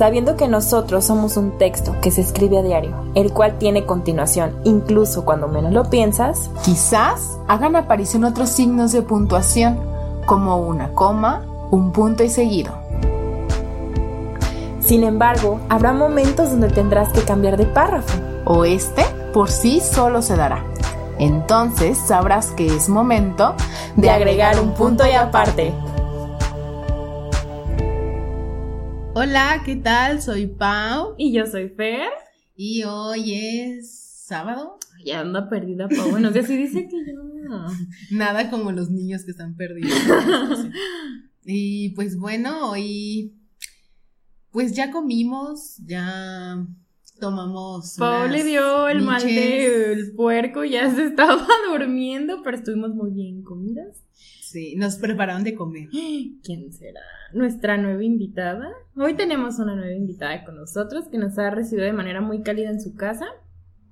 sabiendo que nosotros somos un texto que se escribe a diario, el cual tiene continuación, incluso cuando menos lo piensas, quizás hagan aparición otros signos de puntuación, como una coma, un punto y seguido. Sin embargo, habrá momentos donde tendrás que cambiar de párrafo. O este por sí solo se dará. Entonces sabrás que es momento de agregar un punto y aparte. Hola, ¿qué tal? Soy Pau. Y yo soy Fer. Y hoy es sábado. Ya anda perdida, Pau. Bueno, que así dice que yo. Nada como los niños que están perdidos. y pues bueno, hoy. Pues ya comimos, ya tomamos. Pau le dio el mal del puerco, ya se estaba durmiendo, pero estuvimos muy bien comidas. Sí, nos prepararon de comer. ¿Quién será? Nuestra nueva invitada. Hoy tenemos una nueva invitada con nosotros que nos ha recibido de manera muy cálida en su casa.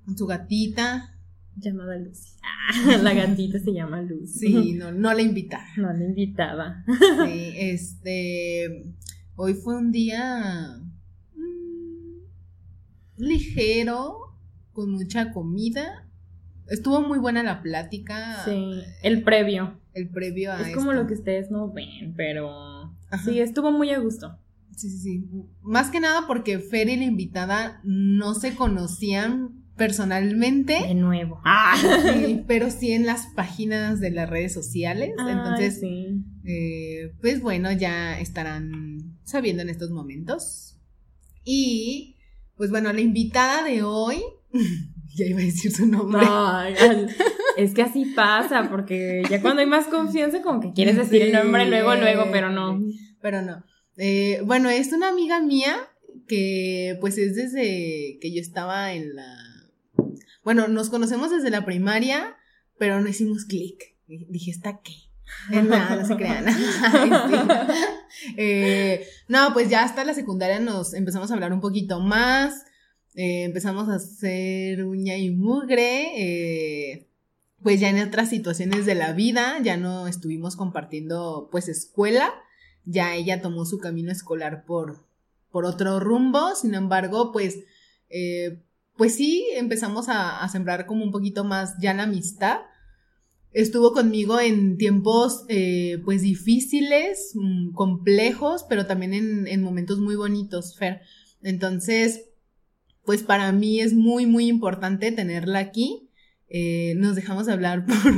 Con su gatita. Llamada Lucy. Ah, la gatita se llama Lucy. Sí, no, no la invitaba. No la invitaba. Sí, este. Hoy fue un día. Mm, ligero, con mucha comida. Estuvo muy buena la plática. Sí, el previo el previo a Es como lo que ustedes no ven, pero sí, estuvo muy a gusto. Sí, sí, sí. Más que nada porque Fer y la invitada no se conocían personalmente. De nuevo. Ah, pero sí en las páginas de las redes sociales. Entonces, eh, pues bueno, ya estarán sabiendo en estos momentos. Y, pues bueno, la invitada de hoy, ya iba a decir su nombre. Ay, es que así pasa, porque ya cuando hay más confianza, como que quieres decir el nombre luego, luego, pero no. Pero no. Eh, bueno, es una amiga mía que pues es desde que yo estaba en la... Bueno, nos conocemos desde la primaria, pero no hicimos clic. Dije, ¿está qué? Nada, no se crean. Eh, no, pues ya hasta la secundaria nos empezamos a hablar un poquito más. Eh, empezamos a hacer uña y mugre pues ya en otras situaciones de la vida, ya no estuvimos compartiendo pues escuela, ya ella tomó su camino escolar por, por otro rumbo, sin embargo, pues, eh, pues sí, empezamos a, sembrar como un poquito más ya la amistad. Estuvo conmigo en tiempos eh, pues difíciles, mm, complejos, pero también en, en momentos muy bonitos, Fer. Entonces, pues para mí es muy, muy importante tenerla aquí eh, nos dejamos hablar por,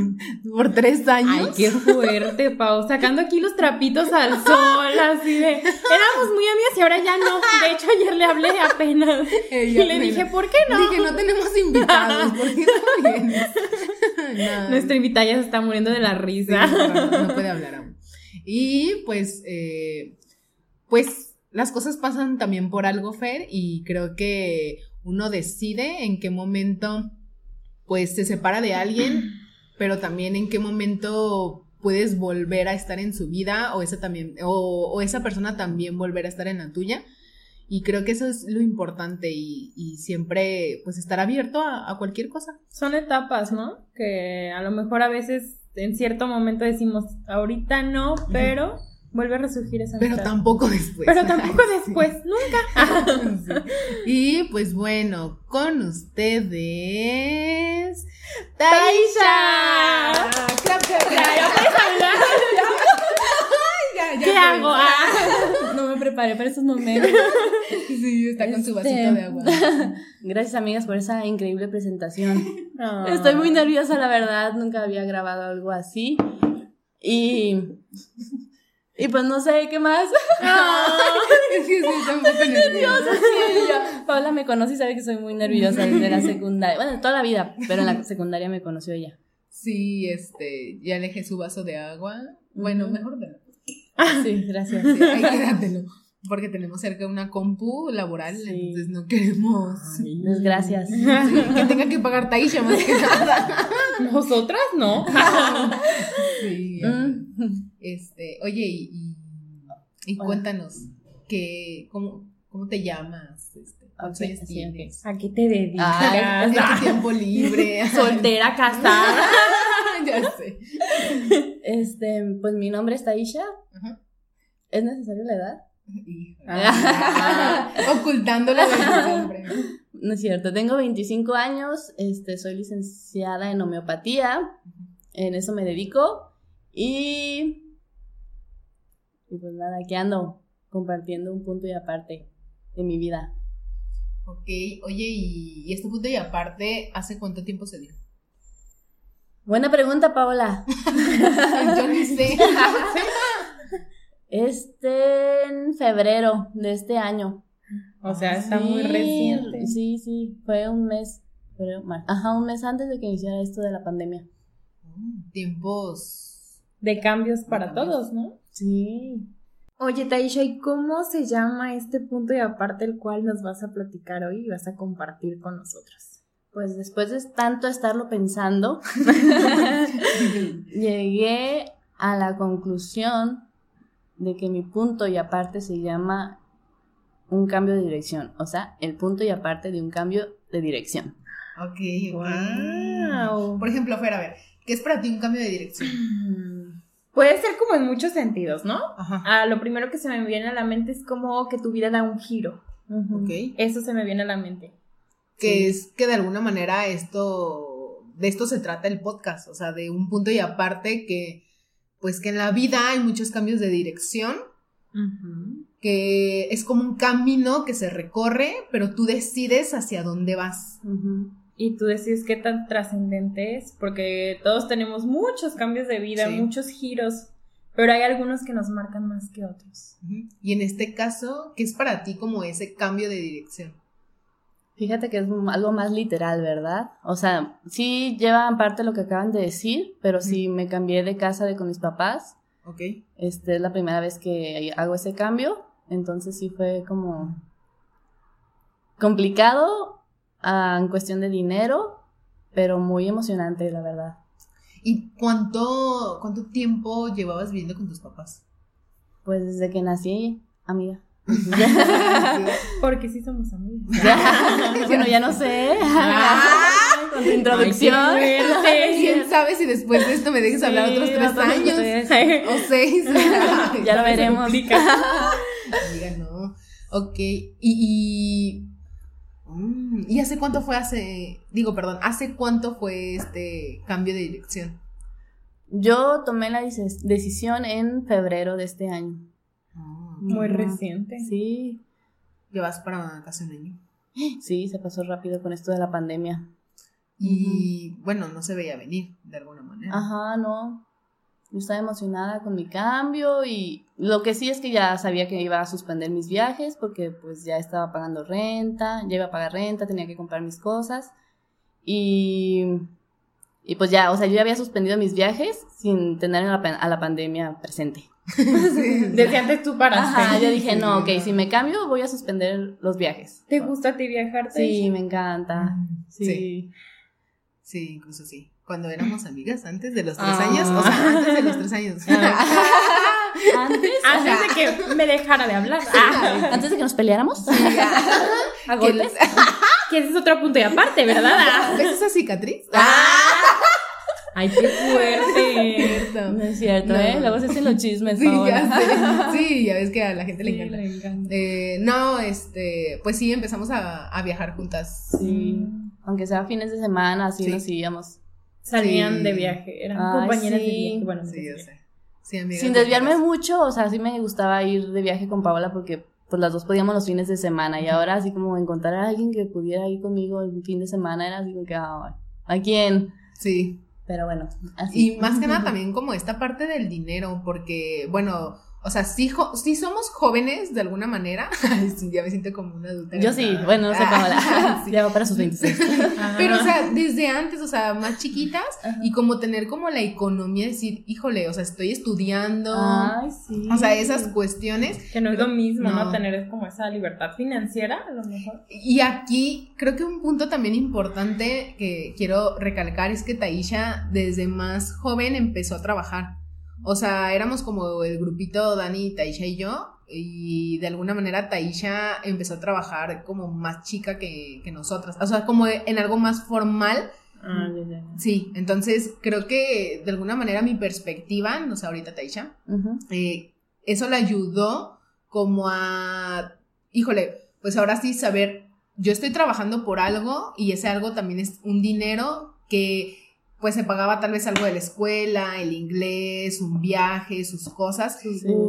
por tres años. Ay, qué fuerte, Pau. Sacando aquí los trapitos al sol, así de. Éramos muy amigas y ahora ya no. De hecho, ayer le hablé apenas. y le dije, ¿por qué no? Dije, no tenemos invitados, ¿por qué no vienes? Nuestra invitada ya se está muriendo de la risa. no, puede hablar aún. Y pues, eh, pues las cosas pasan también por algo, Fer, y creo que uno decide en qué momento pues se separa de alguien, pero también en qué momento puedes volver a estar en su vida o esa también o, esa persona también volver a estar en la tuya. Y creo que eso es lo importante y, siempre pues estar abierto a, cualquier cosa. Son etapas no que a lo mejor a veces en cierto momento decimos ahorita no pero vuelve a resurgir esa Pero tampoco después. Pero tampoco después, nunca. Y pues bueno, con ustedes. ¡Taisha! ¡Clap, ¿Qué hago? Ah. No me preparé para esos momentos. Sí, está con su vasito de este, agua. Gracias, amigas, por esa increíble presentación. Estoy muy nerviosa, la verdad. Nunca había grabado algo así. Y y pues no sé qué más. es que sí, poco nerviosa. Sí, Paula me conoce y sabe que soy muy nerviosa desde la secundaria. Bueno, toda la vida, pero en la secundaria me conoció ella. Sí, este, ya le dejé su vaso de agua. Bueno, mejor de Sí, gracias. Sí, hay que dártelo. Porque tenemos cerca una compu laboral, entonces no queremos. Pues gracias. que tenga que pagar Taisha más que nada. Nosotras no. sí. Mm. Este, oye, y, y, cuéntanos, que, cómo, ¿cómo te llamas? Este. ¿A qué te dedicas? Ay, ¿A tiempo libre? Soltera, casada. ya sé. Este, pues mi nombre es Taisha. ¿Es necesario la edad? Ah, ocultándolo nombre. No es cierto, tengo 25 años, este, soy licenciada en homeopatía, en eso me dedico y, y pues nada, aquí ando compartiendo un punto y aparte de mi vida. Ok, oye, ¿y este punto y aparte hace cuánto tiempo se dio? Buena pregunta, Paola. Yo ni sé. Este en febrero de este año. O sea, está muy reciente. Sí, sí, fue un mes, ajá, un mes antes de que iniciara esto de la pandemia. Mm, tiempos de cambios para todos, ¿no? Sí. Oye, Taisha, ¿y cómo se llama este punto y aparte el cual nos vas a platicar hoy y vas a compartir con nosotros? Pues después de tanto estarlo pensando, llegué a la conclusión de que mi punto y aparte se llama un cambio de dirección, o sea, el punto y aparte de un cambio de dirección. Ok, wow. Por ejemplo, Fer, a ver, ¿qué es para ti un cambio de dirección? Puede ser como en muchos sentidos, ¿no? Ajá. Ah, lo primero que se me viene a la mente es como que tu vida da un giro. Ok. Eso se me viene a la mente. Que es que de alguna manera esto, de esto se trata el podcast, o sea, de un punto y aparte que pues que en la vida hay muchos cambios de dirección, que es como un camino que se recorre, pero tú decides hacia dónde vas. Y tú decides qué tan trascendente es, porque todos tenemos muchos cambios de vida, muchos giros, pero hay algunos que nos marcan más que otros. Y en este caso, ¿qué es para ti como ese cambio de dirección? Fíjate que es algo más literal, ¿verdad? O sea, sí llevan parte lo que acaban de decir, pero sí me cambié de casa de con mis papás. Ok. Este es la primera vez que hago ese cambio, entonces sí fue como complicado ah, en cuestión de dinero, pero muy emocionante, la verdad. ¿Y cuánto, cuánto tiempo llevabas viviendo con tus papás? Pues desde que nací, amiga. Porque sí somos amigos. bueno, ya no sé. con tu introducción. ¿Quién sabe si después de esto me dejes hablar otros tres años? O seis. ya lo veremos. Amiga, no. Ok. Y, y, mm, ¿Y hace cuánto fue hace, digo, perdón, hace cuánto fue este cambio de dirección? Yo tomé la decisión en febrero de este año. Muy reciente. Sí. Llevas para casi un año. Sí, se pasó rápido con esto de la pandemia. Y bueno, no se veía venir de alguna manera. Ajá, no. Yo estaba emocionada con mi cambio y lo que sí es que ya sabía que iba a suspender mis viajes porque pues ya estaba pagando renta, ya iba a pagar renta, tenía que comprar mis cosas y, y pues ya, o sea, yo ya había suspendido mis viajes sin tener a la pandemia presente. Desde antes tú paraste. Ajá, yo dije, no, ok, si me cambio voy a suspender los viajes. ¿Te gusta a ti viajar? Sí, me encanta. Sí. sí. incluso sí. Cuando éramos amigas, antes de los tres ah. años, o sea, antes de los tres años. ¿Antes? Antes de que me dejara de hablar. Ah, antes de que nos peleáramos. ¿A golpes? Que ese es otro punto y aparte, ¿verdad? ¿Ves esa cicatriz? Ah. Ay, qué fuerte. No es cierto, ¿eh? Luego se hacen los chismes. Sí, ya Sí, ya ves que a la gente le encanta. Eh, no, este, pues sí, empezamos a, a, viajar juntas. Sí. Aunque sea fines de semana, así nos íbamos. Salían de viaje, eran compañeras de viaje. Bueno, sí, yo sé. Sin desviarme mucho, o sea, sí me gustaba ir de viaje con Paola porque pues las dos podíamos los fines de semana y ahora así como encontrar a alguien que pudiera ir conmigo el fin de semana era así como que, ah, ¿a quién? Sí. Pero bueno, así. Y más que nada también como esta parte del dinero, porque, bueno, o sea, sí, sí somos jóvenes de alguna manera. ya me siento como una adulta. Yo sí, bueno, no sé cómo la. Ya va para sus 26. Pero, o sea, desde antes, o sea, más chiquitas y como tener como la economía, decir, híjole, o sea, estoy estudiando. Ay, sí. O sea, esas cuestiones. Que no es lo mismo, ¿no? Tener como esa libertad financiera, a lo mejor. Y aquí creo que un punto también importante que quiero recalcar es que Taisha desde más joven empezó a trabajar. O sea, éramos como el grupito Dani, Taisha y yo, y de alguna manera Taisha empezó a trabajar como más chica que, que nosotras, o sea, como en algo más formal. Ah, sí, entonces creo que de alguna manera mi perspectiva, no sé, ahorita Taisha, eh, eso le ayudó como a, híjole, pues ahora sí saber, yo estoy trabajando por algo y ese algo también es un dinero que pues se pagaba tal vez algo de la escuela, el inglés, un viaje, sus cosas.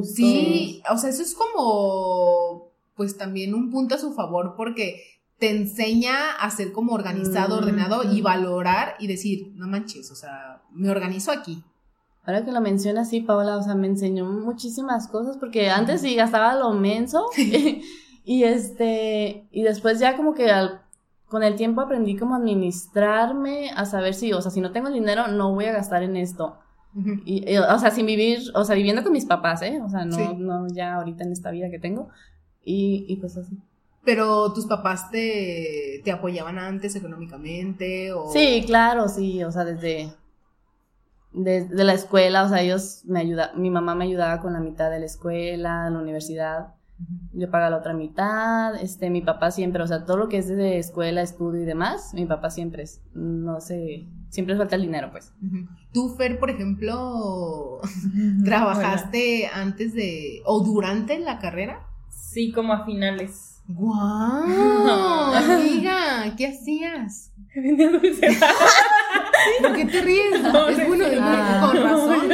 Sí, o sea, eso es como, pues también un punto a su favor porque te enseña a ser como organizado, ordenado y valorar y decir, no manches, o sea, me organizo aquí. Ahora que lo mencionas, sí, Paola, o sea, me enseñó muchísimas cosas porque antes sí gastaba lo menso y este, y después ya como que con el tiempo aprendí como administrarme, a saber si, o sea, si no tengo dinero, no voy a gastar en esto. y, o sea, sin vivir, o sea, viviendo con mis papás, ¿eh? O sea, no, no ya ahorita en esta vida que tengo. Y, y pues así. Pero tus papás te, te apoyaban antes económicamente o... Sí, claro, sí, o sea, desde, desde la escuela, o sea, ellos me ayudaban, mi mamá me ayudaba con la mitad de la escuela, la universidad, yo pagaba la otra mitad, este, mi papá siempre, o sea, todo lo que es de escuela, estudio y demás, mi papá siempre es, no sé, siempre falta el dinero, pues. Tú, Fer, por ejemplo, ¿trabajaste antes de, o durante la carrera? Sí, como a finales. ¡Guau! Amiga, ¿qué hacías? Vendía dulces. ¿Por qué te ríes? es bueno, ah, con razón.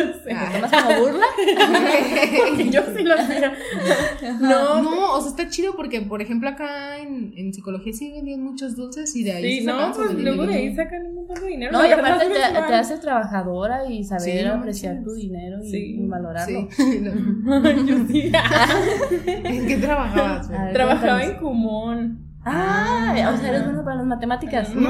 ¿Tomas como burla? yo sí lo hacía. No, no, o sea, está chido porque, por ejemplo, acá en, en psicología sí vendían muchos dulces y de ahí Sí, no, pues luego de ahí sacan un montón de dinero. No, y aparte te, te, haces trabajadora y saber apreciar tu dinero y, valorarlo. Sí. yo sí. ¿En qué trabajabas? Trabajaba en Cumón. Ah, o sea, eres bueno para las matemáticas.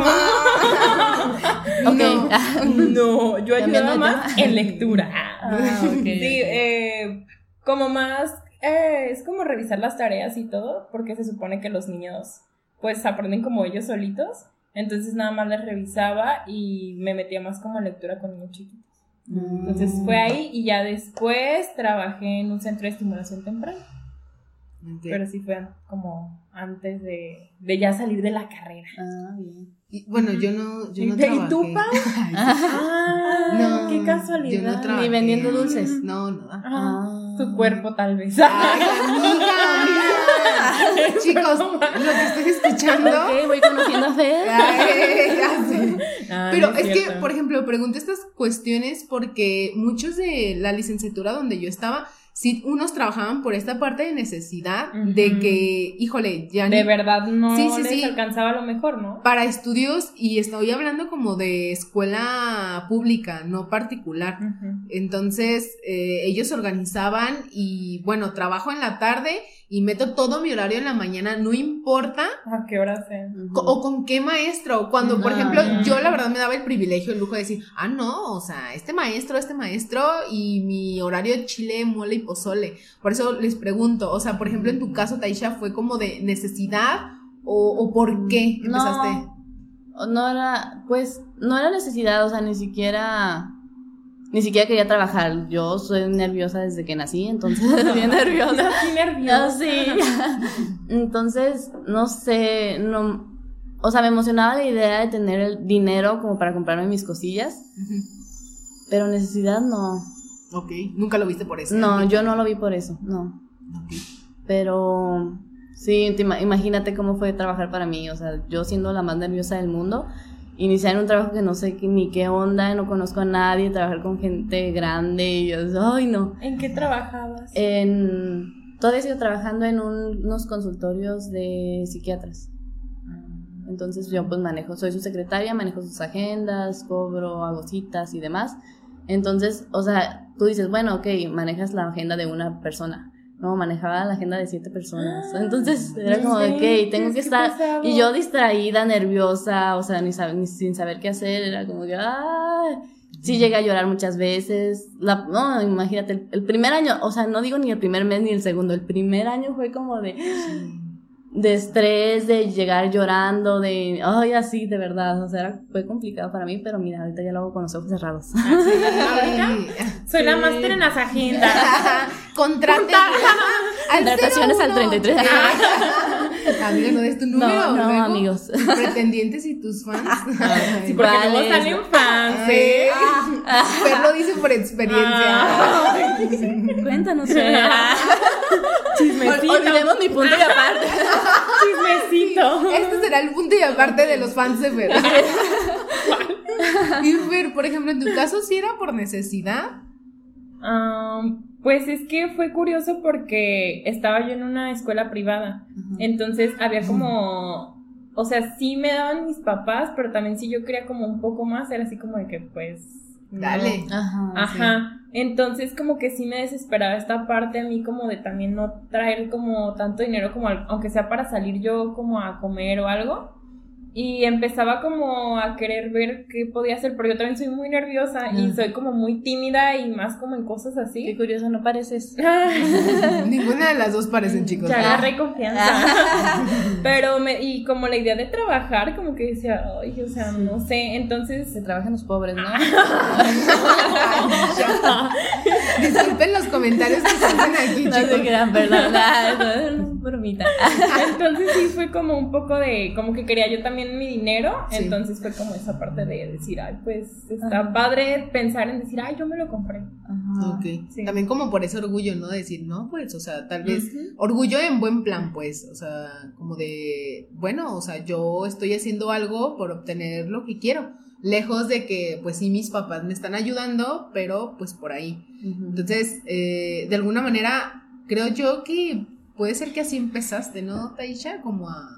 No, no, yo ayudaba más en lectura. Ah, Sí, eh, como más, eh, es como revisar las tareas y todo, porque se supone que los niños pues aprenden como ellos solitos. Entonces nada más les revisaba y me metía más como en lectura con niños chiquitos. Entonces fue mm. ahí y ya después trabajé en un centro de estimulación temprana. Pero sí fue como antes de, de, ya salir de la carrera. Ah, bien. Y, bueno, yo no, yo no trabajé. ¿Y tú, Pau? ah, no, qué casualidad. Yo no trabajé. Ni vendiendo dulces. No, no. Ah, tu cuerpo tal vez. Ay, amiga. Chicos, lo que estoy escuchando. Ok, voy conociendo a Fer. Ah, Pero es, es que, por ejemplo, pregunto estas cuestiones porque muchos de la licenciatura donde yo estaba sí, unos trabajaban por esta parte de necesidad de que, híjole, ya De verdad no sí, sí, les alcanzaba lo mejor, ¿no? Para estudios, y estoy hablando como de escuela pública, no particular. Entonces, eh, ellos organizaban y, bueno, trabajo en la tarde y meto todo mi horario en la mañana, no importa. ¿A qué hora sea? O con qué maestro. Cuando, por ejemplo, yo la verdad me daba el privilegio, el lujo de decir, ah, no, o sea, este maestro, este maestro y mi horario de chile, mole y pozole. Por eso les pregunto, o sea, por ejemplo, en tu caso, Taisha, ¿fue como de necesidad o, o por qué empezaste? No, no era, pues, no era necesidad, o sea, ni siquiera ni siquiera quería trabajar. Yo soy nerviosa desde que nací, entonces bien nerviosa. nerviosa. Sí. entonces, no sé, no, o sea, me emocionaba la idea de tener el dinero como para comprarme mis cosillas, pero necesidad no. Ok, nunca lo viste por eso. No, yo no lo vi por eso, no. Pero sí, imagínate cómo fue trabajar para mí, o sea, yo siendo la más nerviosa del mundo iniciar un trabajo que no sé ni qué onda, no conozco a nadie, trabajar con gente grande y yo, ay no. ¿En qué trabajabas? En, todavía sigo trabajando en unos consultorios de psiquiatras. Entonces yo pues manejo, soy su secretaria, manejo sus agendas, cobro, hago citas y demás. Entonces, o sea, tú dices, bueno, ok, manejas la agenda de una persona no, manejaba la agenda de siete personas. Ah, Entonces era como de, ok, tengo que estar. Y yo distraída, nerviosa, o sea, ni, ni, sin saber qué hacer, era como que, ay. Sí llegué a llorar muchas veces. La, no, imagínate, el, primer año, o sea, no digo ni el primer mes ni el segundo, el primer año fue como de de estrés, de llegar llorando, de, ay, así, de verdad, o sea, fue complicado para mí, pero mira, ahorita ya lo hago con los ojos cerrados. Soy la máster en las agendas. Contrate Contrataciones al 33. Amiga, no des tu número. No, no, luego, amigos. Pretendientes y tus fans. Sí, porque Vale, luego salen Ay, fans, ¿eh? Fer lo dice por experiencia. Cuéntanos. Chismecito. Olvidemos mi punto y aparte. Chismecito. Este será el punto y aparte de los fans de Fer. y Fer, por ejemplo, en tu caso, si era por necesidad. Am, pues es que fue curioso porque estaba yo en una escuela privada. Entonces había como. O sea, sí me daban mis papás, pero también si yo quería como un poco más, era así como de que pues. no. Dale. Ajá. Ajá. Entonces como que sí me desesperaba esta parte a mí como de también no traer como tanto dinero como al- aunque sea para salir yo como a comer o algo. Y empezaba como a querer ver qué podía hacer, pero yo también soy muy nerviosa y Mm. soy como muy tímida y más como en cosas Qué así. curioso, no pareces. Ninguna de las dos parecen, chicos. Ya agarré confianza. Pero me, y como la idea de trabajar, como que decía, ay, o sea, no sé. Entonces, Se trabajan los pobres, ¿no? Disculpen los comentarios que salen aquí, No se chicos. crean, perdón. Entonces sí fue como un poco de, como que quería yo también mi dinero, Sí. entonces fue como esa parte de decir, ay, pues está Ajá. padre pensar en decir, ay, yo me lo compré. Ajá. Ok. Sí. También como por ese orgullo, ¿no? Decir, no, pues, o sea, tal vez orgullo en buen plan, pues, o sea, como de, bueno, o sea, yo estoy haciendo algo por obtener lo que quiero, lejos de que, pues sí, mis papás me están ayudando, pero pues por ahí. Entonces, eh, de alguna manera, creo yo que puede ser que así empezaste, ¿no, Taisha? Como a,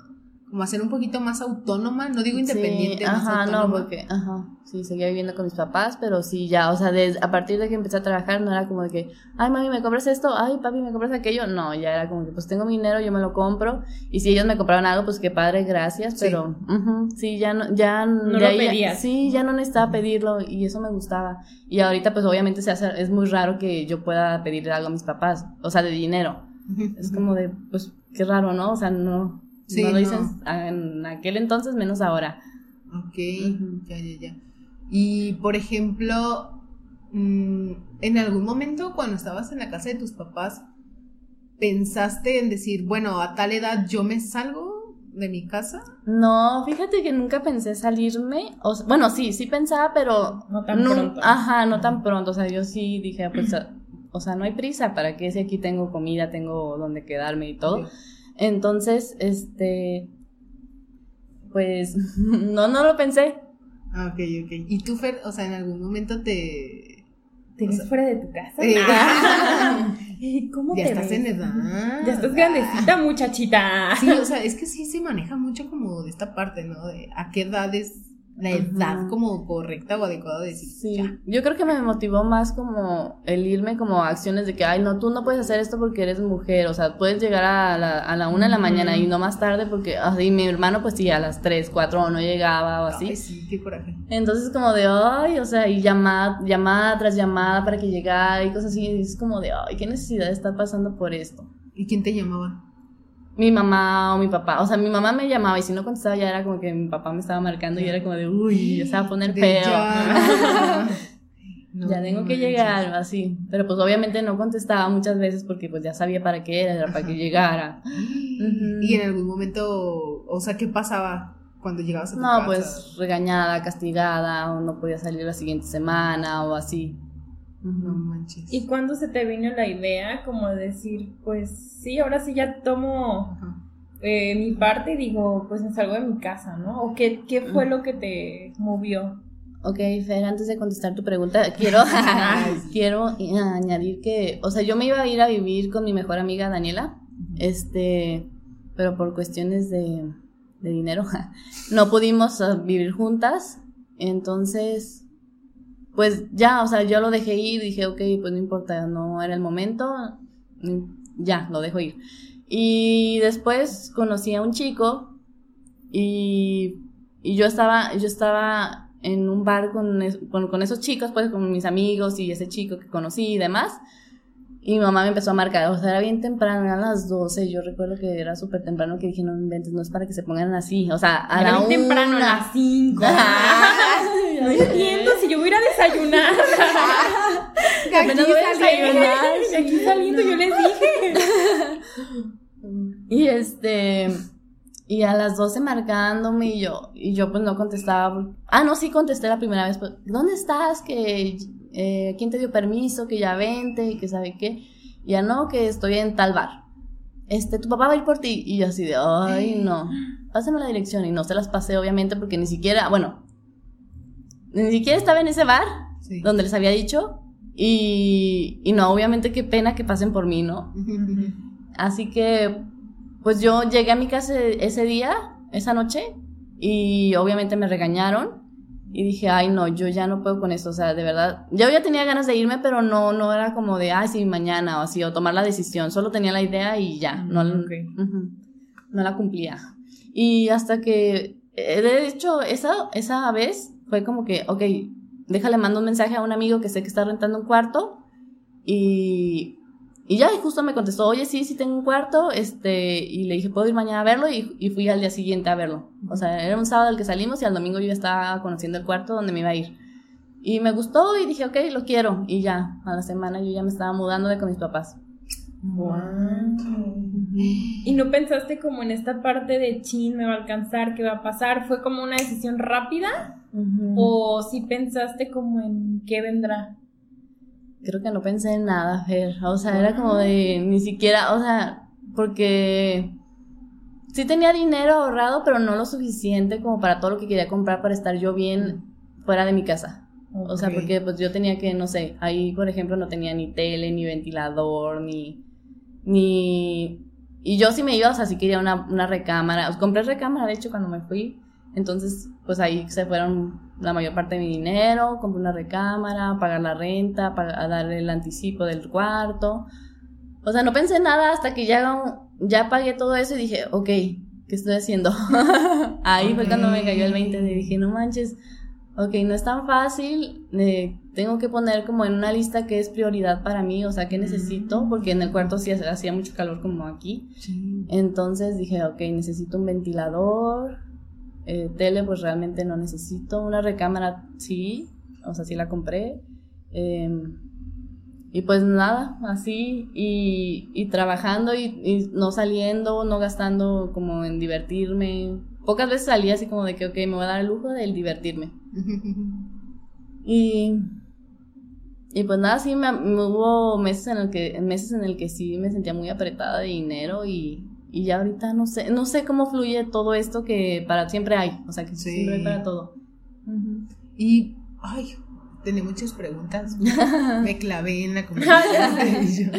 como a ser un poquito más autónoma, no digo independiente, Sí, más ajá, no, autónoma. porque, ajá, sí, seguía viviendo con mis papás, pero sí, ya, o sea, des- a partir de que empecé a trabajar, no era como de que, ay, mami, ¿me compras esto? Ay, papi, ¿me compras aquello? No, ya era como que, pues tengo mi dinero, yo me lo compro, y si ellos me compraron algo, pues qué padre, gracias, Sí. pero, ujú, sí, ya no, ya, No de lo ahí pedías. sí, ya no necesitaba pedirlo, y eso me gustaba, y ahorita, pues obviamente se hace, es muy raro que yo pueda pedirle algo a mis papás, o sea, de dinero, es como de, pues, qué raro, ¿no? O sea, no, Sí, no lo no. dicen en aquel entonces, menos ahora. Ok, ya, ya, ya. Y por ejemplo, mm, en algún momento cuando estabas en la casa de tus papás, pensaste en decir, bueno, a tal edad yo me salgo de mi casa. No, fíjate que nunca pensé salirme. O bueno, sí, sí pensaba, pero. No tan pronto. Ajá, no tan pronto. O sea, yo sí dije, pues, o sea, no hay prisa. ¿Para qué? Si aquí tengo comida, tengo donde quedarme y todo. Entonces, este. Pues, no, no lo pensé. Ah, ok, ok. ¿Y tú, Fer, o sea, en algún momento te... ¿Te O ves sea, fuera de tu casa? eh, Eh, ¿Cómo ya te estás ves? en edad. Ya estás grandecita, muchachita. Sí, o sea, es que sí se maneja mucho como de esta parte, ¿no? De a qué edad es la edad Ajá. como correcta o adecuada de decir, Sí, ya. yo creo que me motivó más como el irme como a acciones de que, ay, no, tú no puedes hacer esto porque eres mujer, o sea, puedes llegar a la, a la una de la mañana y no más tarde porque, así, mi hermano pues sí, a las tres, cuatro no llegaba o así. Ay, sí, qué coraje. Entonces como de, ay, o sea, y llamada, llamada tras llamada para que llegara y cosas así, y es como de, ay, qué necesidad de estar pasando por esto. ¿Y quién te llamaba? Mi mamá o mi papá, o sea, mi mamá me llamaba y si no contestaba ya era como que mi papá me estaba marcando y era como de, uy, ya se va a poner feo. Ya, No ya tengo que llegar, así. Pero pues obviamente no contestaba muchas veces porque pues ya sabía para qué era, era para que llegara. Y en algún momento, o sea, ¿qué pasaba cuando llegabas a tu No, casa? pues regañada, castigada, o no podía salir la siguiente semana o así. No manches. ¿Y cuándo se te vino la idea como de decir, pues sí, ahora sí ya tomo eh, mi parte y digo, pues me salgo de mi casa, ¿no? ¿O qué, qué fue lo que te movió? Ok, Fer, antes de contestar tu pregunta, quiero, quiero añadir que, o sea, yo me iba a ir a vivir con mi mejor amiga Daniela, este, pero por cuestiones de, de dinero, no pudimos ah, vivir juntas, entonces, pues ya, o sea, yo lo dejé ir, dije, ok, pues no importa, no era el momento, mm, ya, lo dejo ir. Y después conocí a un chico y, y yo estaba, yo estaba en un bar con, con, con esos chicos, pues con mis amigos y ese chico que conocí y demás. Y mi mamá me empezó a marcar, o sea, era bien temprano, eran las 12, yo recuerdo que era súper temprano que dije, no me inventes, no es para que se pongan así, o sea, a Era la bien temprano, a las 5. Ay, No entiendo si yo voy a ir a desayunar. Aquí voy a. De aquí saliendo yo les dije. Y este, Y a las 12 marcándome y yo, y yo pues no contestaba. Ah, no, sí contesté la primera vez. Pues, ¿Dónde estás? Que, eh, ¿Quién te dio permiso? Que ya vente y que sabe qué. ya no, que estoy en tal bar. Este, tu papá va a ir por ti. Y yo así de, ay, no. Pásame la dirección. Y no se las pasé, obviamente, porque ni siquiera, bueno, ni siquiera estaba en ese bar donde les había dicho. Y, y no, obviamente qué pena que pasen por mí, ¿no? Así que pues yo llegué a mi casa ese día, esa noche, y obviamente me regañaron. Y dije, ay, no, yo ya no puedo con esto. O sea, de verdad, yo ya tenía ganas de irme, pero no, no era como de, ay, sí, mañana o así, o tomar la decisión. Solo tenía la idea y ya, no, no la cumplía. Y hasta que, eh, de hecho, esa, esa vez fue como que, ok, déjale, mando un mensaje a un amigo que sé que está rentando un cuarto y y ya, y justo me contestó, oye, sí, sí tengo un cuarto, este, y le dije, ¿puedo ir mañana a verlo? Y, y, fui al día siguiente a verlo. O sea, era un sábado al que salimos y al domingo yo ya estaba conociendo el cuarto donde me iba a ir. Y me gustó y dije, ok, lo quiero. Y ya, a la semana yo ya me estaba mudando de con mis papás. Wow. ¿Y no pensaste como en esta parte de chin, me va a alcanzar, qué va a pasar? ¿Fue como una decisión rápida? ¿O sí pensaste como en qué vendrá? Creo que no pensé en nada, Fer. O sea, era como de ni siquiera, o sea, porque sí tenía dinero ahorrado, pero no lo suficiente como para todo lo que quería comprar para estar yo bien fuera de mi casa. O sea, porque pues yo tenía que, no sé, ahí por ejemplo no tenía ni tele, ni ventilador, ni... ni... Y yo sí me iba, o sea, sí quería una, una recámara. Compré recámara, de hecho, cuando me fui. Entonces, pues ahí se fueron la mayor parte de mi dinero, compré una recámara, pagar la renta, pagar, dar el anticipo del cuarto. O sea, no pensé en nada hasta que ya, ya pagué todo eso y dije, ok, ¿qué estoy haciendo? ahí fue cuando me cayó el 20 y dije, no manches, ok, no es tan fácil, eh, tengo que poner como en una lista qué es prioridad para mí, o sea, qué necesito, porque en el cuarto sí hacía mucho calor como aquí. Entonces dije, ok, necesito un ventilador, eh, tele pues realmente no necesito. Una recámara sí, o sea, sí la compré. Em, y pues nada, así, y, trabajando y, no saliendo, no gastando como en divertirme. Pocas veces salía así como de que, ok, me voy a dar el lujo de divertirme. y, y pues nada, sí, me, hubo meses en, el que, meses en el que sí me sentía muy apretada de dinero y, y ya ahorita no sé, no sé cómo fluye todo esto que para siempre hay, o sea, que siempre hay para todo. Y, ay, tenía muchas preguntas, me clavé en la conversación.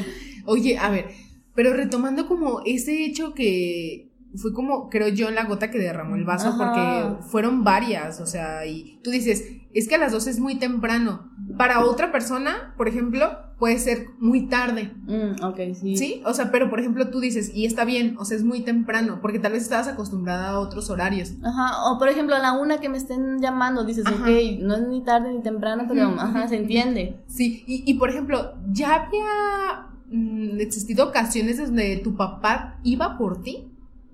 Oye, a ver, pero retomando como ese hecho que fue como, creo yo, la gota que derramó el vaso, porque fueron varias, o sea, y tú dices, es que a las 12 es muy temprano. Para otra persona, por ejemplo, puede ser muy tarde. Mm, ok, sí. Sí, o sea, pero por ejemplo tú dices, y está bien, o sea, es muy temprano, porque tal vez estabas acostumbrada a otros horarios. Ajá, o por ejemplo, a la una que me estén llamando, dices, ok, no es ni tarde ni temprano, pero ajá, se entiende. Sí, y, y por ejemplo, ¿ya había mm, existido ocasiones donde tu papá iba por ti?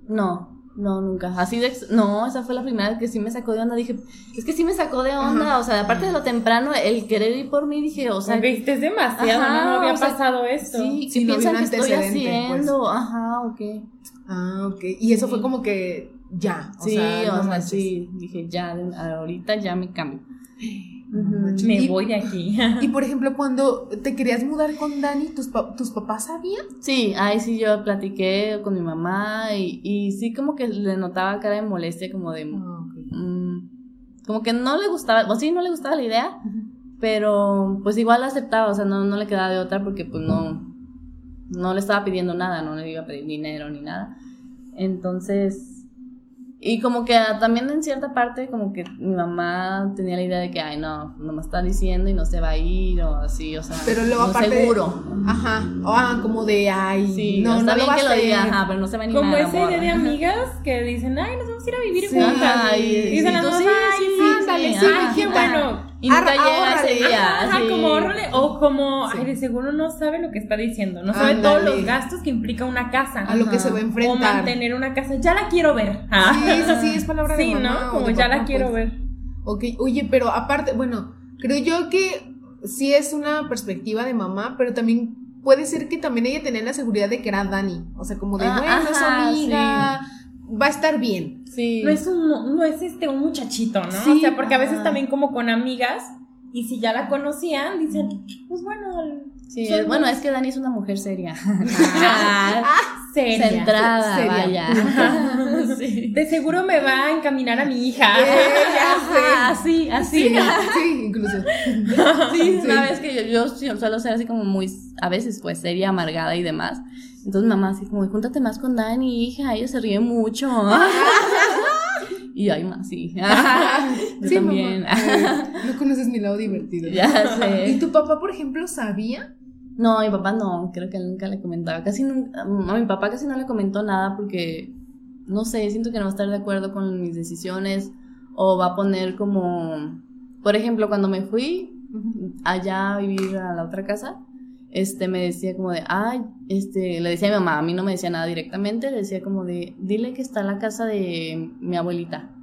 No. No, nunca. Así de. No, esa fue la primera vez que sí me sacó de onda. Dije, es que sí me sacó de onda. O sea, aparte de lo temprano, el querer ir por mí, dije, o sea. Viste, es demasiado. no, había pasado esto. Sí, ¿qué piensan que estoy pues. haciendo? Ajá, ok. Ah, ok. Y eso fue como que ya. O sí, sea, o sea, sí. Dije, ya, ahorita ya me cambio. Me voy de aquí. y por ejemplo, cuando te querías mudar con Dani, ¿tus, tus papás sabían? Sí, ahí sí yo platiqué con mi mamá y, y sí como que le notaba cara de molestia, como de... Ah, mm, como que no le gustaba, o sí, no le gustaba la idea, pero pues igual la aceptaba, o sea, no, no le quedaba de otra porque pues no, no le estaba pidiendo nada, no le iba a pedir dinero ni nada. Entonces, y como que también en cierta parte, como que mi mamá tenía la idea de que, ay, no, no me está diciendo y no se va a ir o así, o sea, pero luego no aparte seguro. ajá, o ah, como de, ay, sí, no, está bien que lo diga, ajá, pero no se va a animar. Como esa idea de amigas que dicen, ay, nos vamos a ir a vivir juntas. y, dicen las sí, ay, sí, ándale, sí, qué bueno. Y nunca llega ese día. Ajá, como ahorrale, o como, ay, de seguro no sabe lo que está diciendo, no sabe todos los gastos que implica una casa. A lo que se va a enfrentar. O mantener una casa, ya la quiero ver. Sí, sí, sí, es palabra de mamá. Sí, ¿no? Como ya la quiero pues. ver. Ok, oye, pero aparte, bueno, creo yo que sí es una perspectiva de mamá, pero también puede ser que también ella tenía la seguridad de que era Dani. O sea, como de, ah, bueno, es amiga va a estar bien. Sí. No es un, no es este un muchachito, ¿no? Sí, o sea, porque a veces también como con amigas, y si ya la conocían, dicen, pues bueno, Sí, bueno, es que Dani es una mujer seria. Ah, seria. Centrada, seria. vaya. De seguro me va a encaminar a mi hija. así, así. Sí, incluso. Sí, una vez que yo, yo suelo ser así como muy, a veces pues seria, amargada y demás. Entonces mamá así como, júntate más con Dani, hija, ella se ríe mucho. Y hay más, sí. Yo también. no conoces mi lado divertido. Ya sé. ¿Y tu papá, por ejemplo, sabía? No, mi papá no, creo que nunca le comentaba. Casi nunca, a mi papá casi no le comentó nada porque, no sé, siento que no va a estar de acuerdo con mis decisiones o va a poner como, por ejemplo, cuando me fui allá a vivir a la otra casa, este, me decía como de, ay, este, le decía a mi mamá, a mí no me decía nada directamente, le decía como de, dile que está la casa de mi abuelita.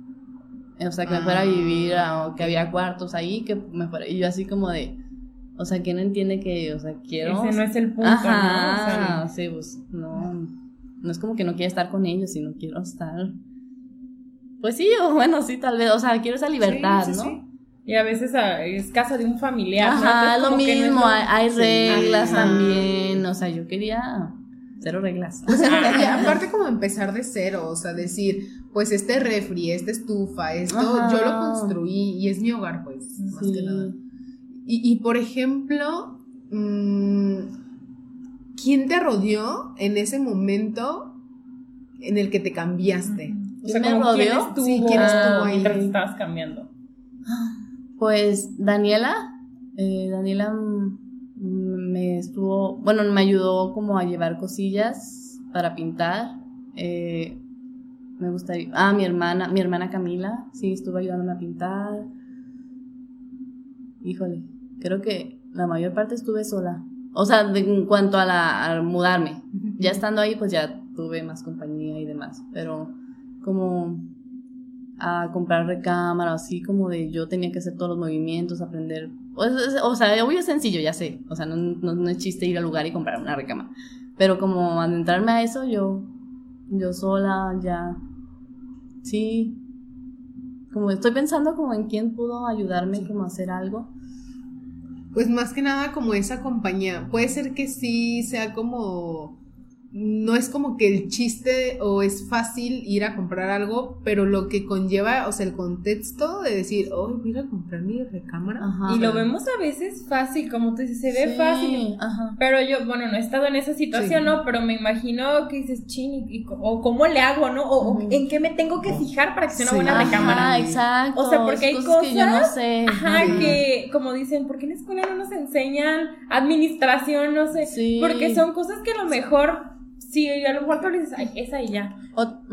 O sea, que me fuera a vivir, o que había cuartos ahí, que me fuera. Y yo así como de, o sea, no entiende que, o sea, quiero... Ese no es el punto, ¿no? O sea, sí, pues, no, no es como que no quiera estar con ellos, sino quiero estar... Pues sí, o bueno, sí, tal vez, o sea, quiero esa libertad, ¿no? Y a veces ah, es casa de un familiar. Ajá, lo mismo, hay, reglas también. O sea, yo quería cero reglas. O sea, aparte como empezar de cero, o sea, decir, pues este refri, esta estufa, esto, yo lo construí y es mi hogar, pues, más que nada. Y, y por ejemplo, mmm, ¿quién te rodeó en ese momento en el que te cambiaste? O sea, ¿quién me rodeó? sí, ¿quién estuvo ahí? Mientras estabas cambiando. Pues Daniela, eh, Daniela me estuvo, bueno, me ayudó como a llevar cosillas para pintar. Eh, me gustaría, ah, mi hermana, mi hermana Camila, sí, estuvo ayudándome a pintar. Híjole, creo que la mayor parte estuve sola. O sea, en cuanto a, la, a mudarme. Ya estando ahí, pues ya tuve más compañía y demás. Pero como a comprar recámara, así como de yo tenía que hacer todos los movimientos, aprender. O, sea, obvio es sencillo, ya sé. O sea, no, no, es chiste ir al lugar y comprar una recámara. Pero como adentrarme a eso, yo, yo sola, ya. Sí. Como estoy pensando como en quién pudo ayudarme como a hacer algo. Pues más que nada como esa compañía. Puede ser que sí sea como no es como que el chiste o es fácil ir a comprar algo, pero lo que conlleva, o sea, el contexto de decir, oh, voy a ir a comprar mi recámara. y lo vemos a veces fácil, como tú dices, se ve fácil. Pero yo, bueno, no he estado en esa situación, ¿no? Pero me imagino que dices, chin, o cómo le hago, ¿no? O, en qué me tengo que fijar para que sea una buena recámara. exacto. O sea, porque hay cosas, que yo no sé. Ajá, que como dicen, ¿por qué en la escuela no nos enseñan administración? No sé. Porque son cosas que a lo mejor Sí, a lo mejor tú dices, ay, esa y ya.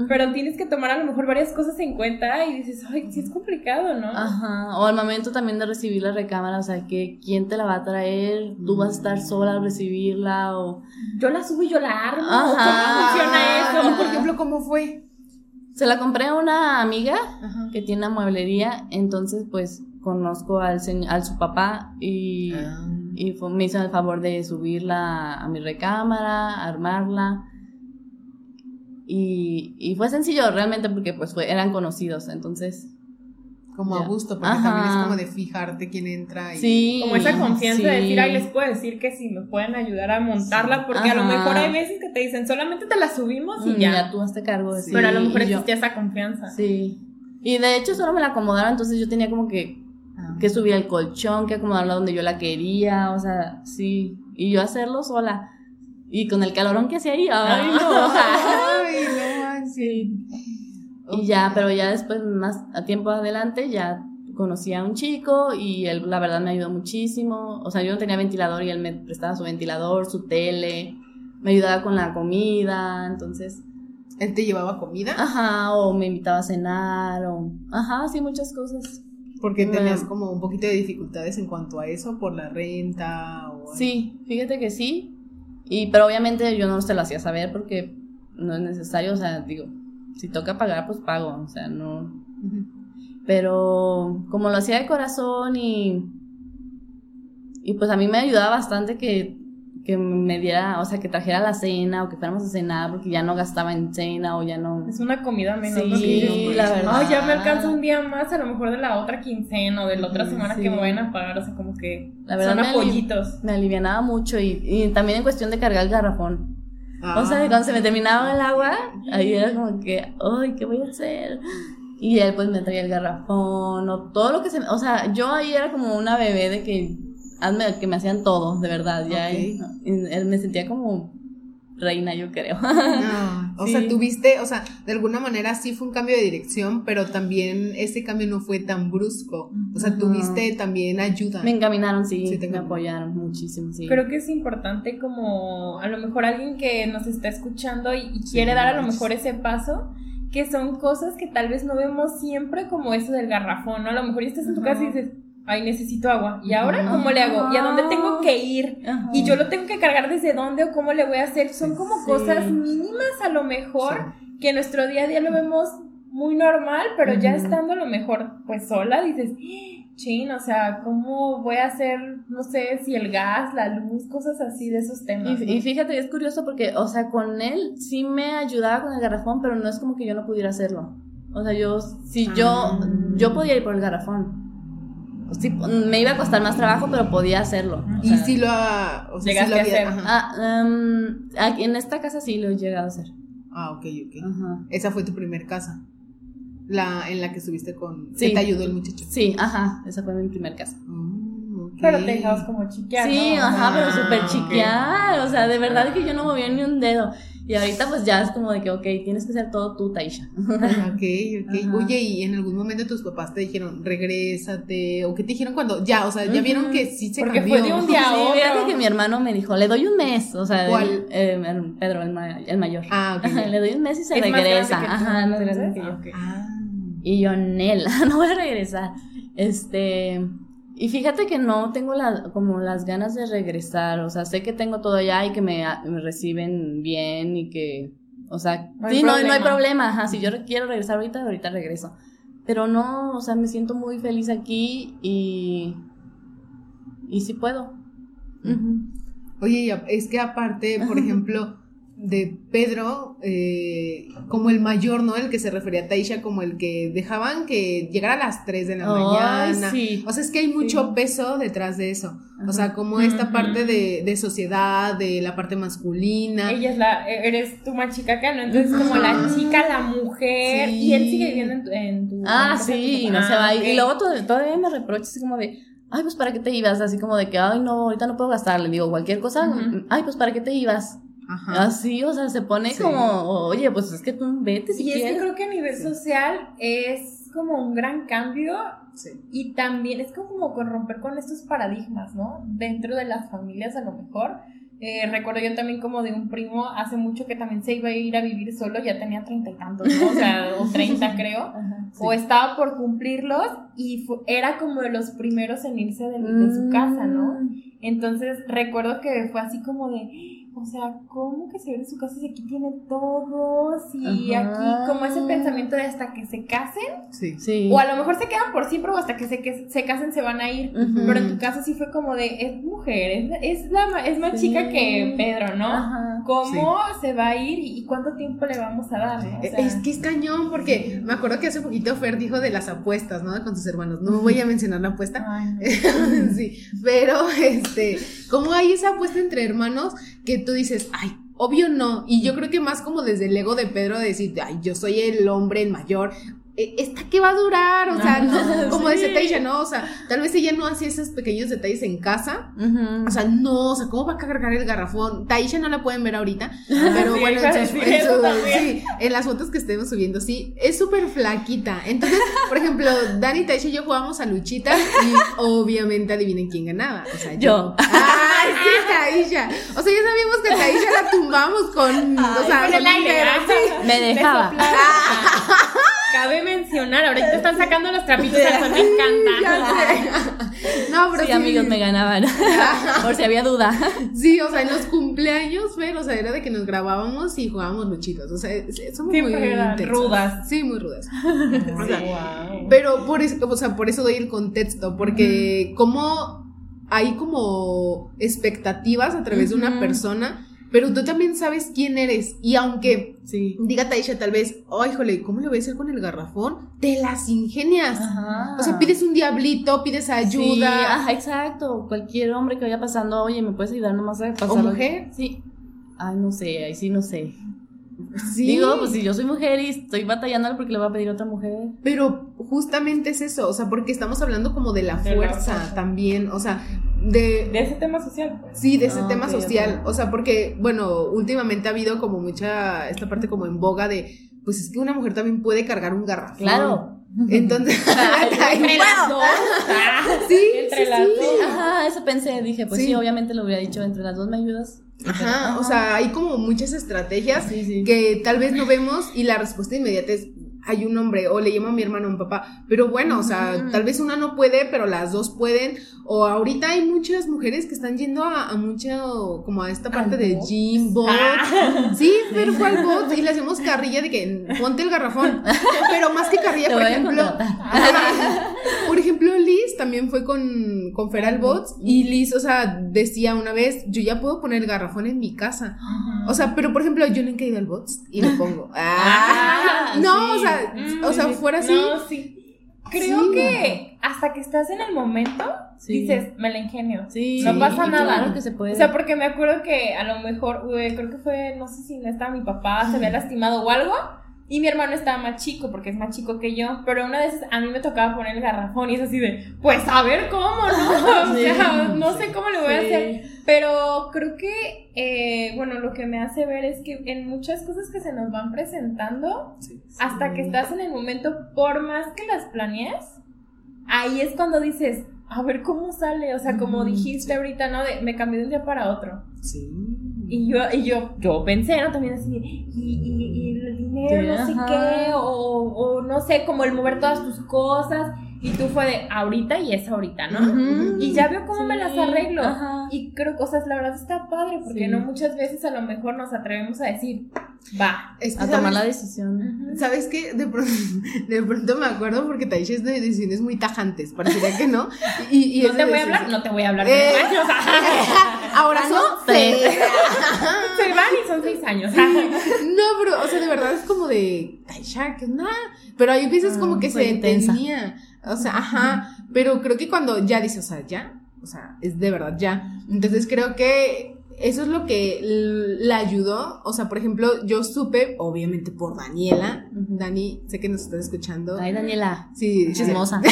pero tienes que tomar a lo mejor varias cosas en cuenta y dices, ay, sí es complicado, ¿no? Ajá. O al momento también de recibir la recámara, o sea, que quién te la va a traer, tú vas a estar sola al recibirla o. Yo la subo y yo la armo. ¿Cómo funciona eso? por ejemplo, ¿cómo fue? Se la compré a una amiga que tiene una mueblería, entonces pues conozco al, al su papá y, ah. y me hizo el favor de subirla a mi recámara, armarla y, fue sencillo realmente porque pues eran conocidos, entonces... Como a gusto, porque también es como de fijarte quién entra y... Sí, como esa confianza de decir, ay, les puedo decir que si me pueden ayudar a montarla, porque a lo mejor hay veces que te dicen, solamente te la subimos y ya. Ya tú hazte cargo de Pero a lo mejor existía esa confianza. Sí. Y de hecho solo me la acomodaron, entonces yo tenía como que, ah. que subir el colchón, que acomodarla donde yo la quería, o sea, sí. Y yo hacerlo sola. Y con el calorón que hacía ahí, ay, no. ay, no, sí. Y ya, pero ya después, más a tiempo adelante, ya conocí a un chico y él, la verdad, me ayudó muchísimo. O sea, yo no tenía ventilador y él me prestaba su ventilador, su tele, me ayudaba con la comida, entonces... ¿Él te llevaba comida? Ajá, o me invitaba a cenar, o... Ajá, sí, muchas cosas. Porque tenías como un poquito de dificultades en cuanto a eso, por la renta o... Sí, fíjate que sí, y, pero obviamente yo no se lo hacía saber porque no es necesario, o sea, digo, si toca pagar, pues pago, o sea, no. Pero como lo hacía de corazón y. Y pues a mí me ayudaba bastante que, que me diera, o sea, que trajera la cena o que fuéramos a cenar porque ya no gastaba en cena o ya no. Es una comida menos. Sí, la verdad. Ay, ya me alcanza un día más, a lo mejor de la otra quincena o de la otra semana que me vayan a pagar, o sea, como que la verdad, son apoyitos. Me alivianaba mucho y, y, también en cuestión de cargar el garrafón. O sea, cuando se me terminaba el agua, ahí era como que, ay, ¿qué voy a hacer? Y él pues me traía el garrafón o todo lo que se... O sea, yo ahí era como una bebé de que hazme que me hacían todo, de verdad. Ya él, me sentía como reina, yo creo. o sea, tuviste, o sea, de alguna manera sí fue un cambio de dirección, pero también ese cambio no fue tan brusco. O sea, tuviste también ayuda. Me encaminaron, sí, me apoyaron muchísimo, sí. Creo que es importante como a lo mejor alguien que nos está escuchando y, quiere dar a lo mejor ese paso que son cosas que tal vez no vemos siempre como eso del garrafón, ¿no? A lo mejor estás en tu casa y dices, ay, necesito agua. ¿Y ahora cómo le hago? ¿Y a dónde tengo que ir? Y yo lo tengo que cargar desde dónde o cómo le voy a hacer. Son como cosas mínimas a lo mejor que en nuestro día a día lo vemos muy normal, pero ya estando a lo mejor pues sola dices, chin, o sea, ¿cómo voy a hacer, no sé, si el gas, la luz, cosas así de esos temas? Y, y, fíjate, es curioso porque, o sea, con él sí me ayudaba con el garrafón, pero no es como que yo no pudiera hacerlo. O sea, yo, si yo, ah. yo podía ir por el garrafón sí, me iba a costar más trabajo, pero podía hacerlo. ¿Y si lo, o sea, lo hacer? Ah, um, en esta casa sí lo he llegado a hacer. Ah, ok, ok. Esa fue tu primer casa. La en la que estuviste con. Sí. te ayudó el muchacho. Sí, ajá. Esa fue mi primer casa. Mm, pero te dejabas como chiquear. Sí, ajá, pero súper ah, chiquear. O sea, de verdad que yo no movía ni un dedo. Y ahorita pues ya es como de que, ok, tienes que hacer todo tú, Taisha. Ok, ok. Oye, ¿y en algún momento tus papás te dijeron, regrésate? ¿O qué te dijeron cuando, ya, o sea, ya vieron que sí se Porque fue de un día a otro. Fíjate que mi hermano me dijo, le doy un mes, o sea, ¿Cuál? El, Pedro, el, mayor. Ah, ok. le doy un mes y se regresa. Ajá, más grande que yo. Ah. Y yo, Nel, no voy a regresar. Este... Y fíjate que no tengo la, como las ganas de regresar, o sea, sé que tengo todo allá y que me, reciben bien y que, o sea, no sí, no, no, hay problema, ajá, si yo quiero regresar ahorita, ahorita regreso. Pero no, o sea, me siento muy feliz aquí y, y sí puedo. Oye, es que aparte, por ejemplo, de Pedro eh, como el mayor, ¿no? El que se refería a Taisha como el que dejaban que llegara a las 3 de la mañana. O sea, es que hay mucho peso detrás de eso. O sea, como esta parte de, de, sociedad, de la parte masculina. Ella es la, eres tu más chica acá, ¿no? Entonces, como la chica, la mujer, y él sigue viviendo en tu. ah, sí, no se va. Ah, y luego todavía me reprocha así como de ay, pues para qué te ibas, así como de que, ay, no, ahorita no puedo gastar, le digo cualquier cosa, ay, pues para qué te ibas, Así, o sea, se pone como, oye, pues es que tú vete si Y es que creo que a nivel social es como un gran cambio y también es como con romper con estos paradigmas, ¿no? Dentro de las familias a lo mejor. Eh, recuerdo yo también como de un primo hace mucho que también se iba a ir a vivir solo, ya tenía treinta y tantos, ¿no? O sea, o treinta creo, o estaba por cumplirlos y era como de los primeros en irse de, de su casa, ¿no? Mm. Entonces recuerdo que fue así como de o sea, ¿cómo que se ve en su casa si aquí tiene todo? Si aquí, como ese pensamiento de hasta que se casen. Sí. sí. O a lo mejor se quedan por siempre o hasta que se, que se casen se van a ir. Pero en tu caso sí fue como de, es mujer, es, la, es más chica que Pedro, ¿no? Ajá. ¿Cómo se va a ir y, cuánto tiempo le vamos a dar? es que es cañón, porque me acuerdo que hace poquito Fer dijo de las apuestas, ¿no? Con sus hermanos. No voy a mencionar la apuesta. sí, pero este, ¿cómo hay esa apuesta entre hermanos que tú dices, ay, obvio no. Y yo creo que más como desde el ego de Pedro de decir, ay, yo soy el hombre, el mayor, ¿esta qué va a durar? O sea, no, como sí. dice Taisha, ¿no? O sea, tal vez ella no hacía esos pequeños detalles en casa. O sea, no, o sea, ¿cómo va a cargar el garrafón? Taisha no la pueden ver ahorita, pero bueno, en, sí, en las fotos que estemos subiendo, sí, es súper flaquita. Entonces, por ejemplo, Dani, Taisha y yo jugábamos a luchitas y obviamente adivinen quién ganaba. O sea, yo. ¡Ay, sí, Taisha! O sea, ya sabíamos que Taisha la tumbamos con, o sea, con el aire, Me dejaba. Cabe mencionar, ahorita están sacando los trapitos al sol, me encanta. no, pero sí, amigos me ganaban. Por si había duda. Sí, o sea, en los cumpleaños, pero, o sea, era de que nos grabábamos y jugábamos luchitos. O sea, somos muy rudas. Sí, muy rudas. Pero por eso, o sea, por eso doy el contexto, porque como hay como expectativas a través de una persona, pero tú también sabes quién eres. Y aunque Sí. diga Taisha tal vez, ay, híjole, ¿cómo le voy a hacer con el garrafón? Te las ingenias. Ajá. O sea, pides un diablito, pides Sí, ayuda. ajá, exacto. Cualquier hombre que vaya pasando, oye, ¿me puedes ayudar nomás a pasar? ¿O mujer? Sí. Ay, no sé, ahí sí no sé. Sí. Digo, pues si yo soy mujer y estoy batallando porque le voy a pedir a otra mujer. Pero justamente es eso, o sea, porque estamos hablando como de la De la fuerza también, o sea, de, De ese tema social, pues. Sí, de ese Ah, tema social. O sea, porque, bueno, últimamente ha habido como mucha, esta parte como en boga de, pues es que una mujer también puede cargar un garrafón. Claro. Entonces, Entre las dos. Sí, entre sí, las sí. dos. Ajá, eso pensé, dije, pues sí, Sí. obviamente lo hubiera dicho, entre las dos me ayudas. Ajá, o sea, hay como muchas estrategias Sí, sí. que tal vez no vemos y la respuesta inmediata es, hay un hombre, o le llamo a mi hermano a un papá, pero bueno, o sea, tal vez una no puede, pero las dos pueden, o ahorita hay muchas mujeres que están yendo a, a mucho, como a esta parte de box. gym, bot, Ah. sí, pero fue al bot, y le hacemos carrilla de que ponte el garrafón, pero más que carrilla, Te por ejemplo. Ajá. Por ejemplo, Liz también fue con, con Feral Bots y Liz, o sea, decía una vez, yo ya puedo poner el garrafón en mi casa. O sea, pero por ejemplo, yo no he caído al bots y lo pongo. Ah, Ah, no, sí. o sea, Mm, o sea, fuera así. No, sí. Creo Sí. que hasta que estás en el momento, Sí. dices, me la ingenio. Sí, No pasa nada. Claro que se puede. O sea, porque me acuerdo que a lo mejor, güey, creo que fue, no sé si no estaba mi papá, se había lastimado o algo. Y mi hermano estaba más chico, porque es más chico que yo. Pero una vez a mí me tocaba poner el garrafón y es así de, pues a ver cómo, ¿no? O Sí. sea, no sé cómo le voy a Sí. hacer. Pero creo que, eh, bueno, lo que me hace ver es que en muchas cosas que se nos van presentando, hasta que estás en el momento, por más que las planees, ahí es cuando dices, a ver cómo sale. O sea, como dijiste ahorita, ¿no? De, me cambié de un día para otro. Sí. Y yo, y yo, yo pensé, ¿no? También así, y, y, y no sé qué, o, o no sé, como el mover todas tus cosas. Y tú fue de ahorita y es ahorita, ¿no? Y ya veo cómo me las arreglo. ajá. Y creo que, o sea, la verdad está padre, porque Sí. no muchas veces a lo mejor nos atrevemos a decir, va. Es que A tomar la decisión. ¿sabes qué? De pronto, de pronto me acuerdo porque Taisha es de decisiones muy tajantes, parecería que no. Y, y No te voy a hablar, no te voy a hablar de Eh. años. Ahora son tres. seis. Se van y son seis años. No, pero, o sea, de verdad es como de, Taisha, ¿qué onda? Pero hay veces Ah, como que soy se intensa. entendía. O sea, ajá. Pero creo que cuando ya dice, o sea, ya, o sea, es de verdad ya. Entonces creo que eso es lo que la ayudó. O sea, por ejemplo, yo supe, obviamente por Daniela. Dani, sé que nos estás escuchando. Ay, Daniela. Sí, Chismosa.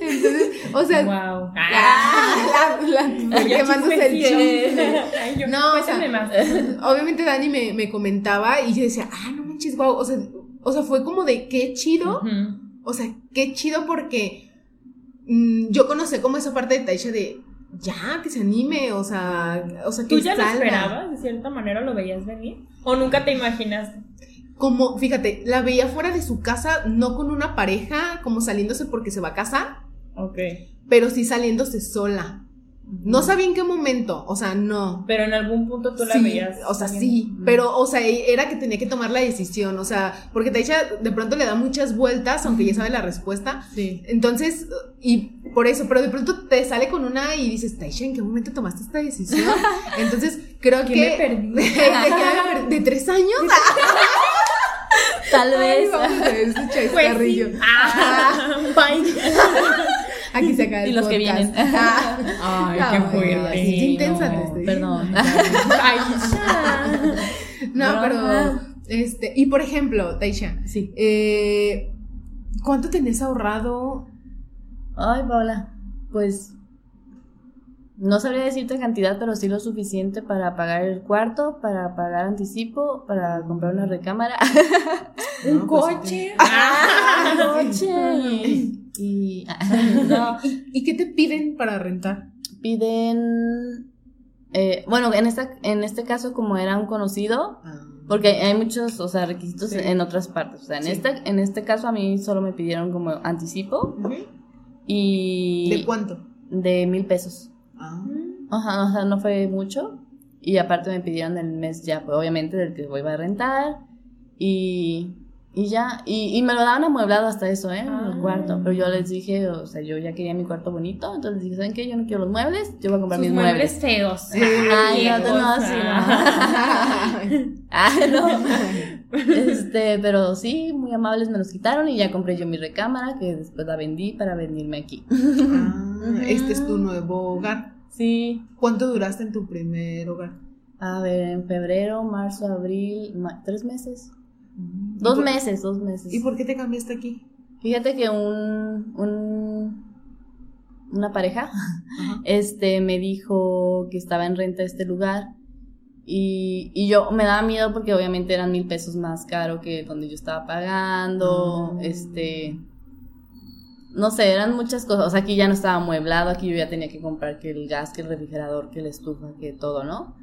Entonces, o sea, wow. ah, la, la, Yo quemándose el chisme. Ay, yo, No, o sea, más. Obviamente Dani me, me comentaba y yo decía, ah, no manches, wow. O sea, o sea, fue como de qué chido. Ujú. O sea, qué chido porque mm, yo conocí como esa parte de Taisha de ya, que se anime, o sea, o sea, que ¿Tú ya lo salga. esperabas? ¿De cierta manera lo veías venir? ¿O nunca te imaginaste? Como, fíjate, la veía fuera de su casa, no con una pareja, como saliéndose porque se va a casar, Ok. pero sí saliéndose sola. No sabía en qué momento, o sea, no. Pero en algún punto tú la Sí, veías. o sea, sí, pero, o sea, era que tenía que tomar la decisión, o sea, porque Taisha de pronto le da muchas vueltas, aunque ya sabe la respuesta, Sí. Entonces, y por eso, pero de pronto te sale con una y dices, Taisha, ¿en qué momento tomaste esta decisión? Entonces, creo ¿Qué que... me perdí? ¿De, tres años? Tal Ay, vez. vamos a ver ese Pues sí. Ah, bye. Aquí se acaba el Y los que vienen. Ah. Ay, No, qué fuerte. sí, intensa no, te estoy perdón. Ay. No, pero, Broma. este, y por ejemplo, Taisha, Sí. eh, ¿cuánto tenés ahorrado? Ay, Paula, pues no sabría decirte cantidad, pero sí lo suficiente para pagar el cuarto, para pagar anticipo, para comprar una recámara, Un pues, sí coche. Ah, un sí. coche y no, ¿Y, y qué te piden para rentar? piden eh, bueno, en esta en este caso como era un conocido, Ah. porque hay muchos, o sea, requisitos Sí. en otras partes, o sea, en Sí. este en este caso a mí solo me pidieron como anticipo y ¿De cuánto? de mil pesos. Ah. Ajá, o sea, no fue mucho. Y aparte me pidieron el mes ya, pues obviamente, del que voy a rentar. Y Y ya, y, y me lo daban amueblado hasta eso, ¿eh? Ah. El cuarto. Pero yo les dije, o sea, yo ya quería mi cuarto bonito. Entonces dije, ¿saben qué? Yo no quiero los muebles, yo voy a comprar Sus mis muebles muebles. feos. Ay, no, no, sí, ah. Ah, no. Este, pero sí, muy amables me los quitaron y ya compré yo mi recámara, que después la vendí para venirme aquí. Ah, este es tu nuevo hogar. Sí. ¿Cuánto duraste en tu primer hogar? A ver, en febrero, marzo, abril, ma- tres meses. ¿Y Dos por- meses, dos meses. ¿Y por qué te cambiaste aquí? Fíjate que un, un una pareja Ajá. este me dijo que estaba en renta este lugar y, y yo me daba miedo porque obviamente eran mil pesos más caro que donde yo estaba pagando, Ah. este no sé, eran muchas cosas, o sea, aquí ya no estaba amueblado, aquí yo ya tenía que comprar que el gas, que el refrigerador, que la estufa, que todo, ¿no?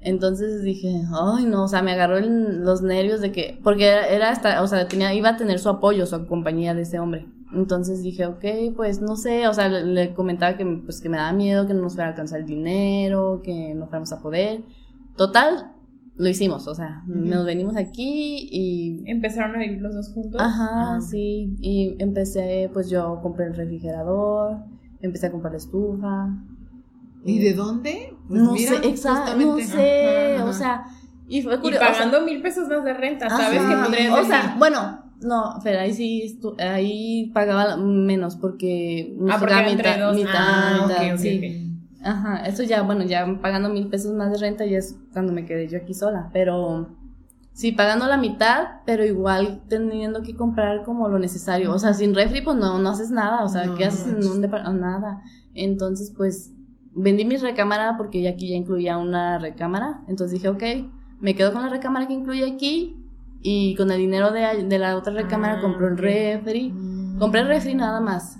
Entonces dije, ay no, o sea, me agarró el- los nervios de que, porque era, era hasta, o sea, tenía, iba a tener su apoyo, su compañía de ese hombre. Entonces dije, ok, pues no sé, o sea, le, le comentaba que, pues, que me daba miedo, que no nos fuera a alcanzar el dinero, que no fuéramos a poder. Total, lo hicimos, o sea, Ujú. nos venimos aquí y... Empezaron a vivir los dos juntos. Ajá, Ah. sí, y empecé, pues yo compré el refrigerador, empecé a comprar la estufa. ¿Y de dónde? Pues no mira, sé, exacto, no sé, Ajá, o sea, y fue Y curioso. o sea, pagando mil pesos más de renta, ¿sabes? Ajá. Que podrías O decir, sea, bueno, no, pero ahí sí, estu- ahí pagaba menos porque Ah, porque mitad, dos. mitad, Ah, ok, mitad, ok, sí. Ajá, eso ya, bueno, ya pagando mil pesos más de renta ya es cuando me quedé yo aquí sola, pero sí, pagando la mitad, pero igual teniendo que comprar como lo necesario, o sea, sin refri pues no, no haces nada, o sea, No, ¿qué haces en un departamento? Nada, entonces pues vendí mi recámara porque ya aquí ya incluía una recámara, entonces dije, ok, me quedo con la recámara que incluye aquí y con el dinero de, de la otra recámara Ah, compró el refri. Mm. Compré el refri nada más.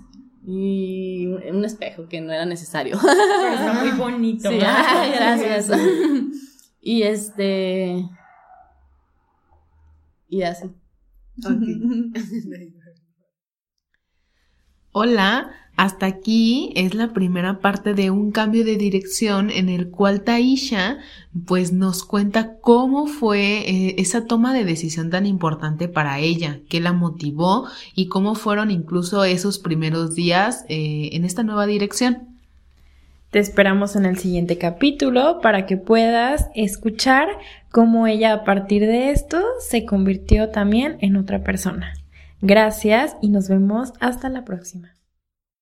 Y un espejo que no era necesario. Pero está muy bonito. Sí, ¿verdad? ay, gracias. y este. Y así. Ok. Hola, hasta aquí es la primera parte de un cambio de dirección en el cual Taisha pues nos cuenta cómo fue eh, esa toma de decisión tan importante para ella, qué la motivó y cómo fueron incluso esos primeros días eh, en esta nueva dirección. Te esperamos en el siguiente capítulo para que puedas escuchar cómo ella a partir de esto se convirtió también en otra persona. Gracias y nos vemos hasta la próxima.